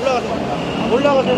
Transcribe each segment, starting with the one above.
올라가서 올라가서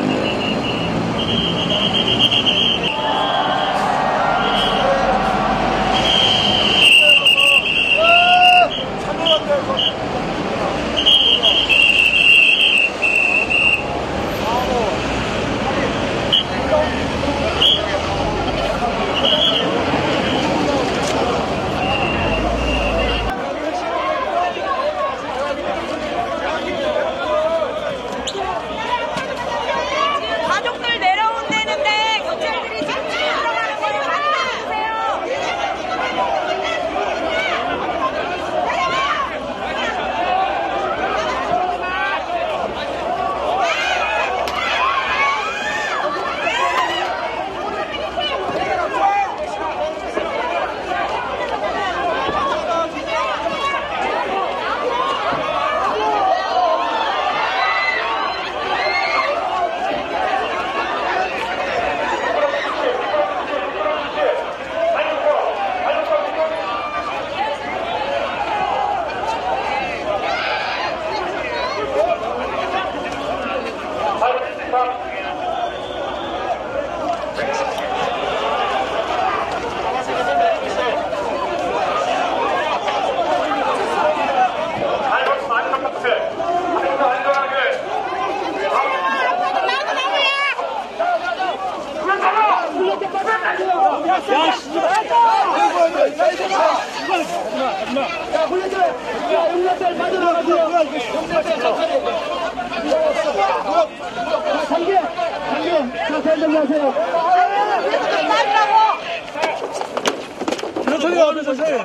천천히 와, 천천히.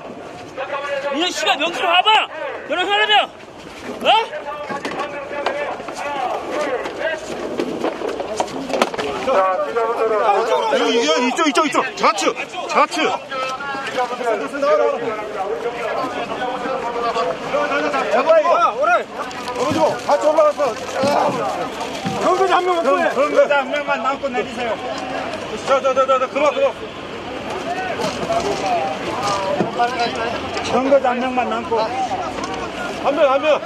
이런 씨가 명수로 와봐! 너는 사람이야! 어? 여기 이쪽 이쪽 이쪽 좌측 좌측 어디로? 같이 올라가서. 경찰 한 명만 쏘해. 그런거 한 명만 남고 내리세요 저저저저 그만 그만 선거자 한 명만 남고 한 명, 한 명.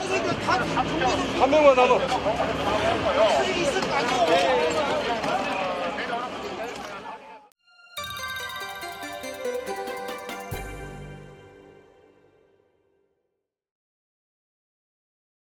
한 명만 남아.